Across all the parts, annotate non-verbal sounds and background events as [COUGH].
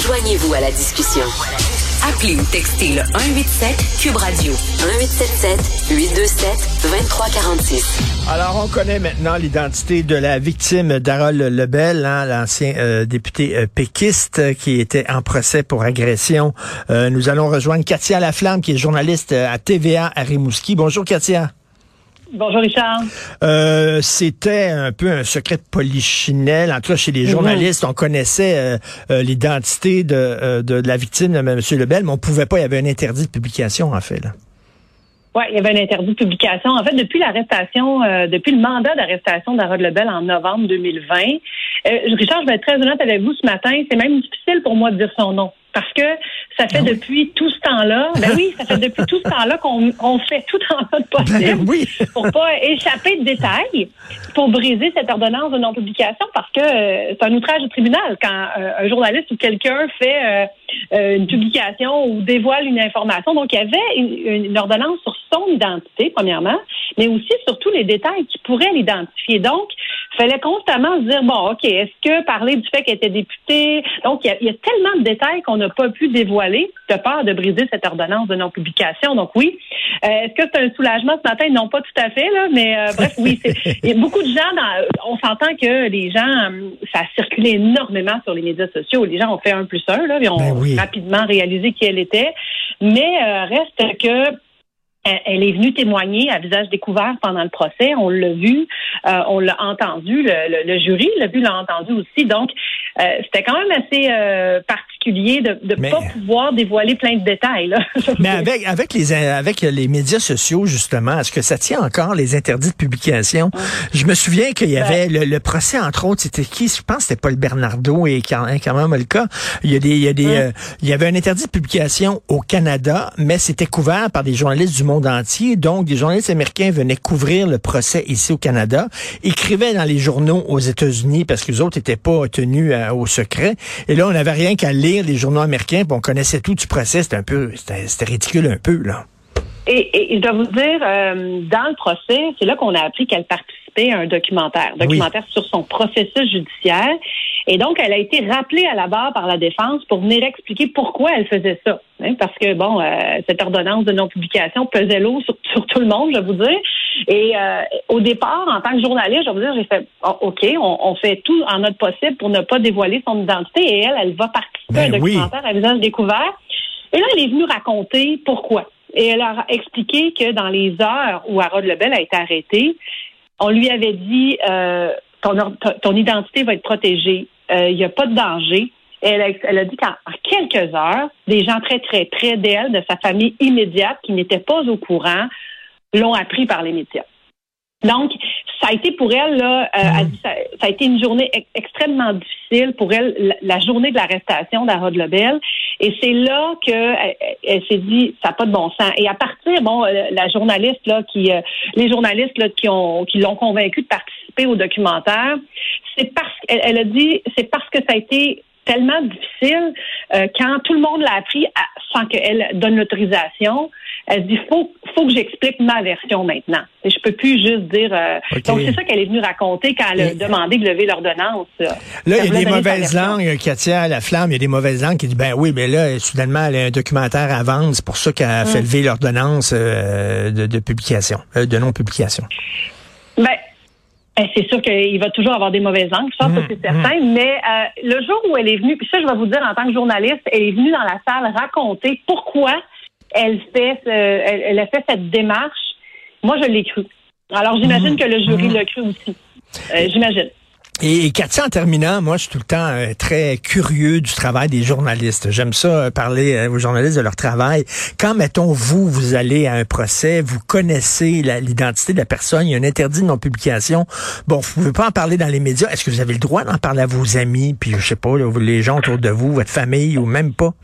Joignez-vous à la discussion. Appelez ou textez le 187 Cube Radio 1877 827 2346. Alors, on connaît maintenant l'identité de la victime d'Harold Lebel, hein, l'ancien euh, député euh, péquiste euh, qui était en procès pour agression. nous allons rejoindre Katia Laflamme, qui est journaliste à TVA à Rimouski. Bonjour, Katia. Bonjour Richard. Euh, c'était un peu un secret de polichinelle. En tout cas, chez les mhm. journalistes, on connaissait euh, euh, l'identité de, de, la victime de M. Lebel, mais on pouvait pas. Il y avait un interdit de publication, en fait. Là. Oui, il y avait un interdit de publication. En fait, depuis l'arrestation, depuis le mandat d'arrestation d'Harold Lebel en novembre 2020, Richard, je vais être très honnête avec vous ce matin, c'est même difficile pour moi de dire son nom. Parce que ça fait ah depuis tout ce temps-là, ben oui, ça fait depuis tout ce temps-là qu'on fait tout en notre possible ben pour pas échapper de détails, pour briser cette ordonnance de non-publication, parce que euh, c'est un outrage au tribunal quand euh, un journaliste ou quelqu'un fait euh, une publication ou dévoile une information. Donc, il y avait une, ordonnance sur son identité, premièrement, mais aussi sur tous les détails qui pourraient l'identifier. Donc, fallait constamment se dire, bon, OK, est-ce que parler du fait qu'elle était députée, donc il y, a, tellement de détails qu'on n'a pas pu dévoiler de peur de briser cette ordonnance de non-publication. Donc oui, euh, est-ce que c'est un soulagement ce matin? Non, pas tout à fait, là, mais euh, bref, oui, [LAUGHS] il y a beaucoup de gens, on s'entend que les gens, euh, ça a circulé énormément sur les médias sociaux. Les gens ont fait un plus un, là, ils ont ben rapidement réalisé qui elle était. Mais reste que elle est venue témoigner à visage découvert pendant le procès. On l'a vu, euh, on l'a entendu, le, jury l'a vu, l'a entendu aussi. Donc, euh, c'était quand même assez euh, particulier de ne pas pouvoir dévoiler plein de détails. Là. [LAUGHS] mais avec, avec, les, avec les médias sociaux, justement, est-ce que ça tient encore les interdits de publication? Je me souviens qu'il y avait le, procès, entre autres, c'était qui? Je pense que c'était Paul Bernardo et même le cas. Il y, a des, il, y a des, il y avait un interdit de publication au Canada, mais c'était couvert par des journalistes du monde entier. Donc, des journalistes américains venaient couvrir le procès ici au Canada, écrivaient dans les journaux aux États-Unis parce que les autres n'étaient pas tenus euh, au secret. Et là, on n'avait rien qu'à lire les journaux américains, puis on connaissait tout du procès. C'était un peu, c'était ridicule un peu, là. Et, je dois vous dire, euh, dans le procès, c'est là qu'on a appris qu'elle participait à un documentaire, documentaire sur son processus judiciaire. Et donc, elle a été rappelée à la barre par la défense pour venir expliquer pourquoi elle faisait ça. Hein, parce que, bon, euh, cette ordonnance de non-publication pesait l'eau sur, tout le monde, je vais vous dire. Et euh, au départ, en tant que journaliste, je vais vous dire, j'ai fait, oh, OK, on, fait tout en notre possible pour ne pas dévoiler son identité. Et elle, elle va participer à un ben documentaire à visage découvert. Et là, elle est venue raconter pourquoi. Et elle a expliqué que dans les heures où Harold Lebel a été arrêté, on lui avait dit euh, ton, ton identité va être protégée il euh, n'y a pas de danger. Elle a, elle a dit qu'en quelques heures, des gens très, très près d'elle, de sa famille immédiate, qui n'étaient pas au courant, l'ont appris par les médias. Donc, ça a été pour elle, là, euh, mm. ça, a été une journée extrêmement difficile pour elle, la, journée de l'arrestation d'Harold Lebel. Et c'est là qu'elle elle, s'est dit, ça n'a pas de bon sens. Et à partir, bon, euh, la journaliste, là, qui, les journalistes, là, qui ont, qui l'ont convaincue de participer au documentaire, c'est parce qu'elle a dit, c'est parce que ça a été tellement difficile euh, quand tout le monde l'a appris sans qu'elle donne l'autorisation. Elle dit faut faut que j'explique ma version maintenant. Je peux plus juste dire. Euh, donc c'est ça qu'elle est venue raconter quand elle a demandé de lever l'ordonnance. Là, il y a des mauvaises langues, Katia, la flamme, il y a des mauvaises langues qui disent ben oui, mais là soudainement elle a un documentaire à vendre, c'est pour ça qu'elle a fait hum. lever l'ordonnance euh, de, publication, de non publication. Ben eh, c'est sûr qu'il va toujours avoir des mauvaises angles, ça, mmh, c'est certain. Mmh. Mais euh, le jour où elle est venue, puis ça, je vais vous dire en tant que journaliste, elle est venue dans la salle raconter pourquoi elle fait, elle, a fait cette démarche. Moi, je l'ai cru. Alors, j'imagine mmh, que le jury l'a cru aussi. Euh, j'imagine. Et, Katia, en terminant, moi, je suis tout le temps euh, très curieux du travail des journalistes. J'aime ça euh, parler euh, aux journalistes de leur travail. Quand, mettons, vous, vous allez à un procès, vous connaissez l'identité de la personne, il y a un interdit de non-publication. Bon, vous pouvez pas en parler dans les médias. Est-ce que vous avez le droit d'en parler à vos amis, puis je sais pas, les gens autour de vous, votre famille, ou même pas?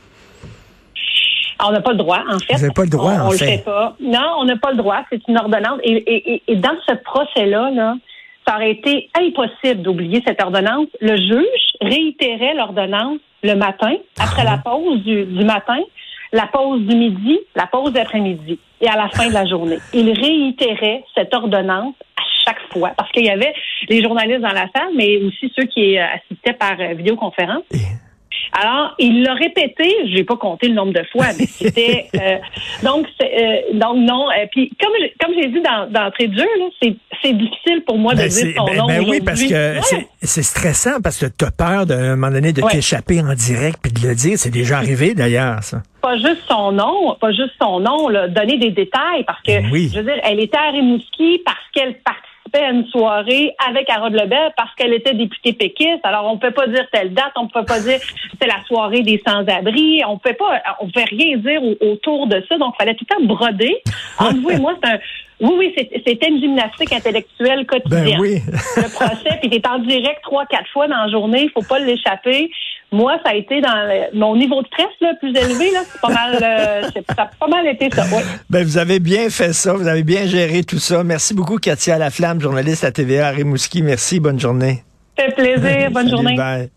On n'a pas le droit, en fait. Vous n'avez pas le droit, on, en le fait. fait pas. Non, on n'a pas le droit. C'est une ordonnance. Et, et, et dans ce procès-là, là, ça aurait été impossible d'oublier cette ordonnance. Le juge réitérait l'ordonnance le matin, après la pause du, matin, la pause du midi, la pause d'après-midi et à la fin de la journée. Il réitérait cette ordonnance à chaque fois parce qu'il y avait les journalistes dans la salle, mais aussi ceux qui euh, assistaient par euh, vidéoconférence. Alors, il l'a répété, je n'ai pas compté le nombre de fois, mais c'était [LAUGHS] euh, donc euh, donc non. Euh, puis comme comme j'ai dit dans d'entrée de jeu, c'est difficile pour moi de ben, dire son ben, nom. Ben oui, parce que c'est stressant parce que tu as peur d'un moment donné de t'échapper en direct puis de le dire. C'est déjà arrivé d'ailleurs, ça pas juste son nom, pas juste son nom, là, donner des détails parce que, je veux dire, elle était à Rimouski parce qu'elle participait à une soirée avec Harold Lebel parce qu'elle était députée péquiste. Alors, on ne peut pas dire telle date, on ne peut pas dire c'est la soirée des sans-abri, on ne peut pas, on peut rien dire autour de ça. Donc, il fallait tout le temps broder. Entre vous et moi, c'est un, oui, oui, c'était une gymnastique intellectuelle quotidienne. Ben oui. le procès, puis t'es en direct trois, quatre fois dans la journée, il faut pas l'échapper. Moi, ça a été dans mon niveau de stress le plus élevé, là. C'est pas mal, euh, [LAUGHS] ça a pas mal été ça. Ben, vous avez bien fait ça, vous avez bien géré tout ça. Merci beaucoup, Katia Laflamme, journaliste à TVA à Rimouski. Merci, bonne journée. Ça fait plaisir, bonne [LAUGHS] journée. Bye.